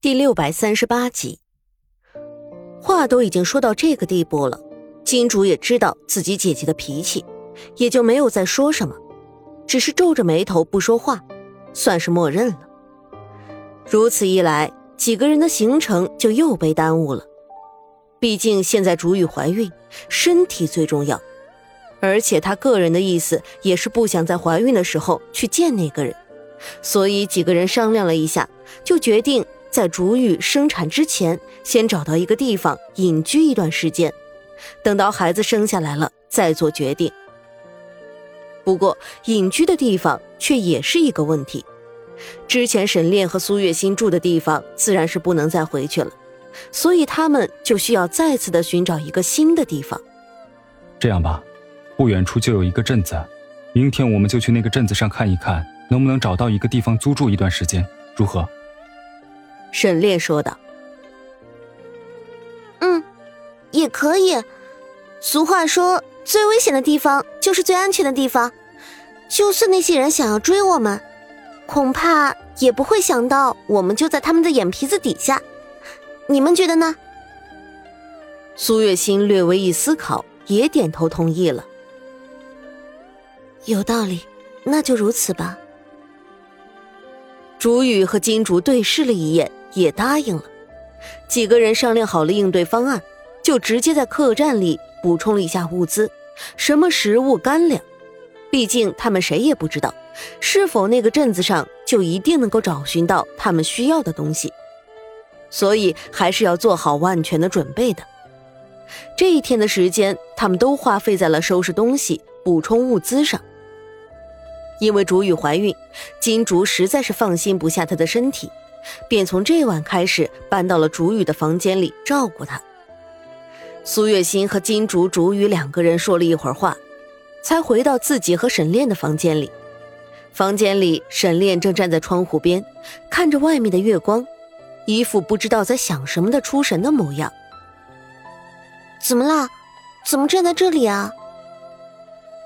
第六百三十八集，话都已经说到这个地步了，金主也知道自己姐姐的脾气，也就没有再说什么，只是皱着眉头不说话，算是默认了。如此一来，几个人的行程就又被耽误了。毕竟现在竹雨怀孕，身体最重要，而且他个人的意思也是不想在怀孕的时候去见那个人，所以几个人商量了一下，就决定。在竹雨生产之前，先找到一个地方隐居一段时间，等到孩子生下来了再做决定。不过，隐居的地方却也是一个问题。之前沈炼和苏月心住的地方自然是不能再回去了，所以他们就需要再次的寻找一个新的地方。这样吧，不远处就有一个镇子，明天我们就去那个镇子上看一看，能不能找到一个地方租住一段时间，如何？沈烈说道：“嗯，也可以。俗话说，最危险的地方就是最安全的地方。就算那些人想要追我们，恐怕也不会想到我们就在他们的眼皮子底下。你们觉得呢？”苏月心略微一思考，也点头同意了。有道理，那就如此吧。竹雨和金竹对视了一眼。也答应了，几个人商量好了应对方案，就直接在客栈里补充了一下物资，什么食物、干粮。毕竟他们谁也不知道，是否那个镇子上就一定能够找寻到他们需要的东西，所以还是要做好万全的准备的。这一天的时间，他们都花费在了收拾东西、补充物资上。因为竹雨怀孕，金竹实在是放心不下她的身体。便从这晚开始搬到了竹雨的房间里照顾她。苏月心和金竹、竹雨两个人说了一会儿话，才回到自己和沈炼的房间里。房间里，沈炼正站在窗户边，看着外面的月光，一副不知道在想什么的出神的模样。怎么了？怎么站在这里啊？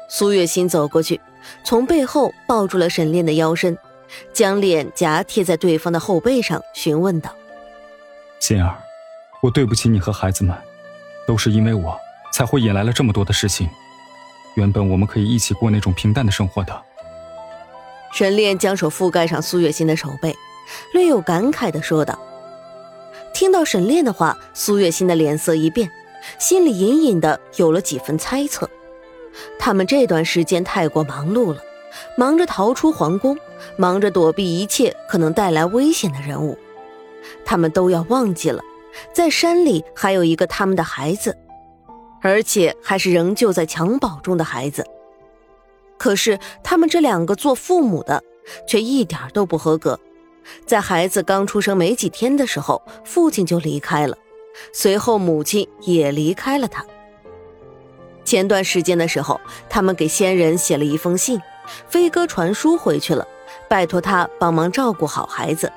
苏月心走过去，从背后抱住了沈炼的腰身。将脸颊贴在对方的后背上，询问道：“心儿，我对不起你和孩子们，都是因为我才会引来了这么多的事情。原本我们可以一起过那种平淡的生活的。”沈炼将手覆盖上苏月心的手背，略有感慨的说道。听到沈炼的话，苏月心的脸色一变，心里隐隐的有了几分猜测。他们这段时间太过忙碌了。忙着逃出皇宫，忙着躲避一切可能带来危险的人物，他们都要忘记了，在山里还有一个他们的孩子，而且还是仍旧在襁褓中的孩子。可是他们这两个做父母的，却一点都不合格。在孩子刚出生没几天的时候，父亲就离开了，随后母亲也离开了他。前段时间的时候，他们给仙人写了一封信。飞鸽传书回去了，拜托他帮忙照顾好孩子，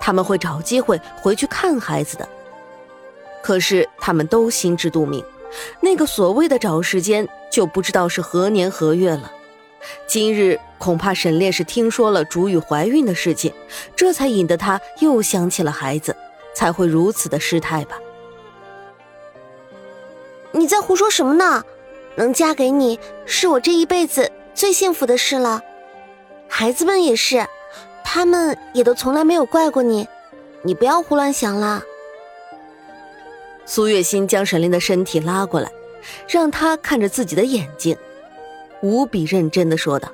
他们会找机会回去看孩子的。可是他们都心知肚明，那个所谓的找时间，就不知道是何年何月了。今日恐怕沈炼是听说了竹雨怀孕的事情，这才引得他又想起了孩子，才会如此的失态吧？你在胡说什么呢？能嫁给你，是我这一辈子。最幸福的事了，孩子们也是，他们也都从来没有怪过你，你不要胡乱想了。苏月心将沈炼的身体拉过来，让他看着自己的眼睛，无比认真的说道：“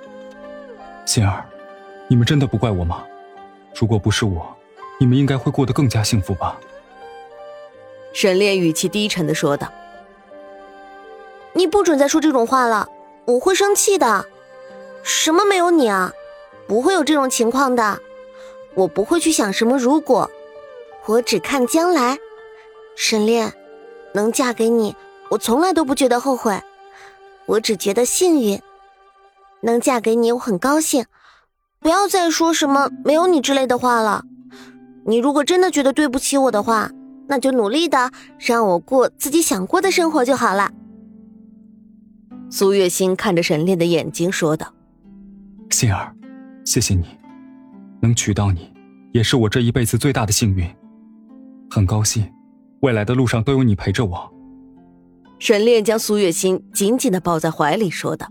心儿，你们真的不怪我吗？如果不是我，你们应该会过得更加幸福吧？”沈炼语气低沉的说道：“你不准再说这种话了，我会生气的。”什么没有你啊？不会有这种情况的。我不会去想什么如果，我只看将来。沈炼，能嫁给你，我从来都不觉得后悔，我只觉得幸运。能嫁给你，我很高兴。不要再说什么没有你之类的话了。你如果真的觉得对不起我的话，那就努力的让我过自己想过的生活就好了。苏月心看着沈炼的眼睛说道。心儿，谢谢你，能娶到你，也是我这一辈子最大的幸运。很高兴，未来的路上都有你陪着我。沈炼将苏月心紧紧的抱在怀里，说道：“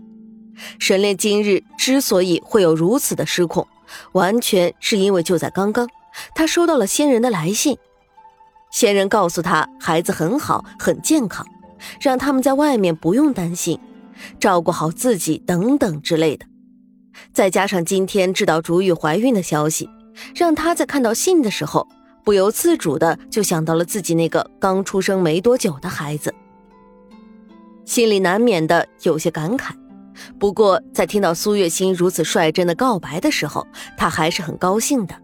沈炼今日之所以会有如此的失控，完全是因为就在刚刚，他收到了仙人的来信。仙人告诉他，孩子很好，很健康，让他们在外面不用担心，照顾好自己等等之类的。再加上今天知道竹玉怀孕的消息，让他在看到信的时候，不由自主的就想到了自己那个刚出生没多久的孩子。”心里难免的有些感慨，不过在听到苏月心如此率真的告白的时候，他还是很高兴的。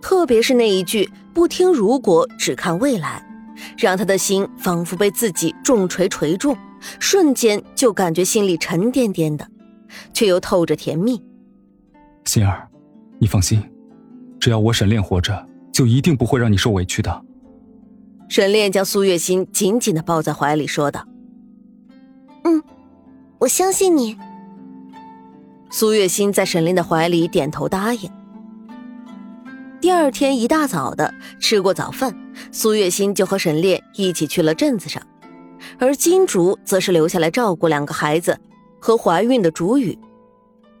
特别是那一句“不听如果，只看未来”，让他的心仿佛被自己重锤锤中，瞬间就感觉心里沉甸甸的，却又透着甜蜜。心儿，你放心，只要我沈炼活着，就一定不会让你受委屈的。沈炼将苏月心紧紧的抱在怀里，说道。嗯，我相信你。苏月心在沈炼的怀里点头答应。第二天一大早的吃过早饭，苏月心就和沈炼一起去了镇子上，而金竹则是留下来照顾两个孩子和怀孕的主语。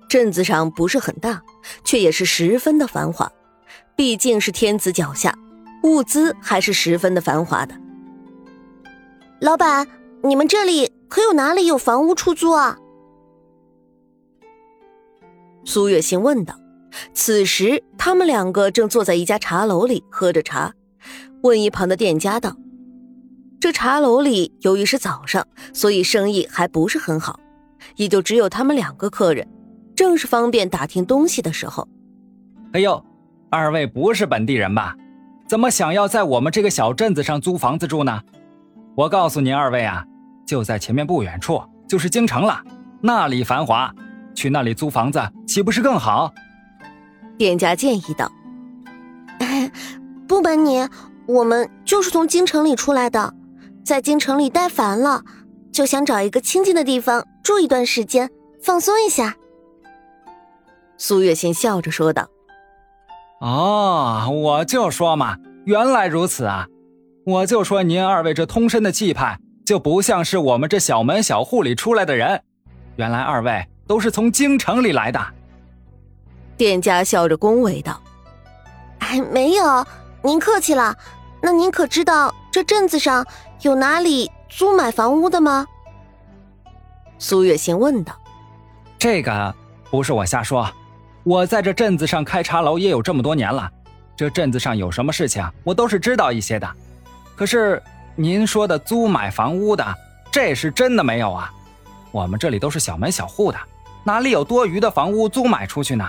镇子上不是很大，却也是十分的繁华，毕竟是天子脚下，物资还是十分的繁华的。老板，你们这里？可有哪里有房屋出租啊？苏月心问道。此时，他们两个正坐在一家茶楼里喝着茶，问一旁的店家道：“这茶楼里由于是早上，所以生意还不是很好，也就只有他们两个客人，正是方便打听东西的时候。”哎呦，二位不是本地人吧？怎么想要在我们这个小镇子上租房子住呢？我告诉您二位啊。就在前面不远处，就是京城了，那里繁华，去那里租房子岂不是更好？店家建议道：“不瞒你，我们就是从京城里出来的，在京城里待烦了，就想找一个清静的地方住一段时间，放松一下。”苏月心笑着说道：“哦，我就说嘛，原来如此啊！我就说您二位这通身的气派。”就不像是我们这小门小户里出来的人，原来二位都是从京城里来的。店家笑着恭维道：“哎，没有，您客气了。那您可知道这镇子上有哪里租买房屋的吗？”苏月心问道：“这个不是我瞎说，我在这镇子上开茶楼也有这么多年了，这镇子上有什么事情，我都是知道一些的。可是……”您说的租买房屋的，这是真的没有啊？我们这里都是小门小户的，哪里有多余的房屋租买出去呢？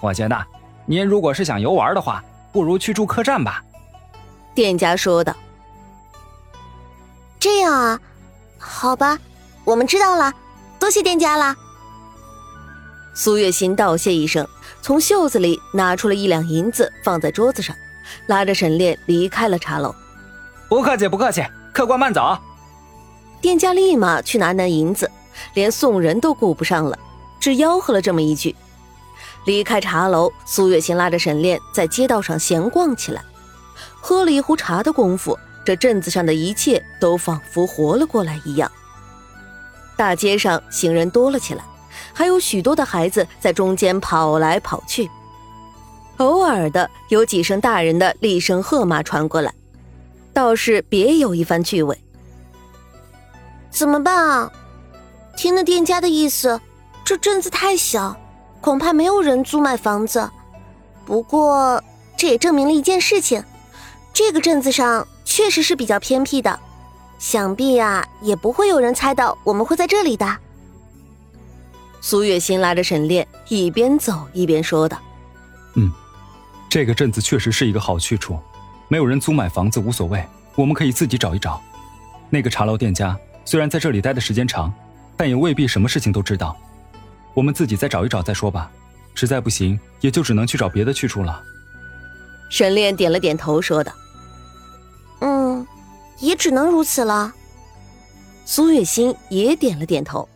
我觉得，您如果是想游玩的话，不如去住客栈吧。店家说道。这样啊，好吧，我们知道了，多谢店家了。苏月心道谢一声，从袖子里拿出了一两银子，放在桌子上，拉着沈炼离开了茶楼。不客气，不客气，客官慢走。店家立马去拿那银子，连送人都顾不上了，只吆喝了这么一句。离开茶楼，苏月心拉着沈炼在街道上闲逛起来。喝了一壶茶的功夫，这镇子上的一切都仿佛活了过来一样。大街上行人多了起来，还有许多的孩子在中间跑来跑去，偶尔的有几声大人的厉声喝骂传过来。倒是别有一番趣味。怎么办啊？听那店家的意思，这镇子太小，恐怕没有人租买房子。不过这也证明了一件事情：这个镇子上确实是比较偏僻的，想必啊也不会有人猜到我们会在这里的。苏月心拉着沈炼一边走一边说道：“嗯，这个镇子确实是一个好去处。”没有人租买房子无所谓，我们可以自己找一找。那个茶楼店家虽然在这里待的时间长，但也未必什么事情都知道。我们自己再找一找再说吧。实在不行，也就只能去找别的去处了。沈炼点了点头，说道：“嗯，也只能如此了。”苏月心也点了点头。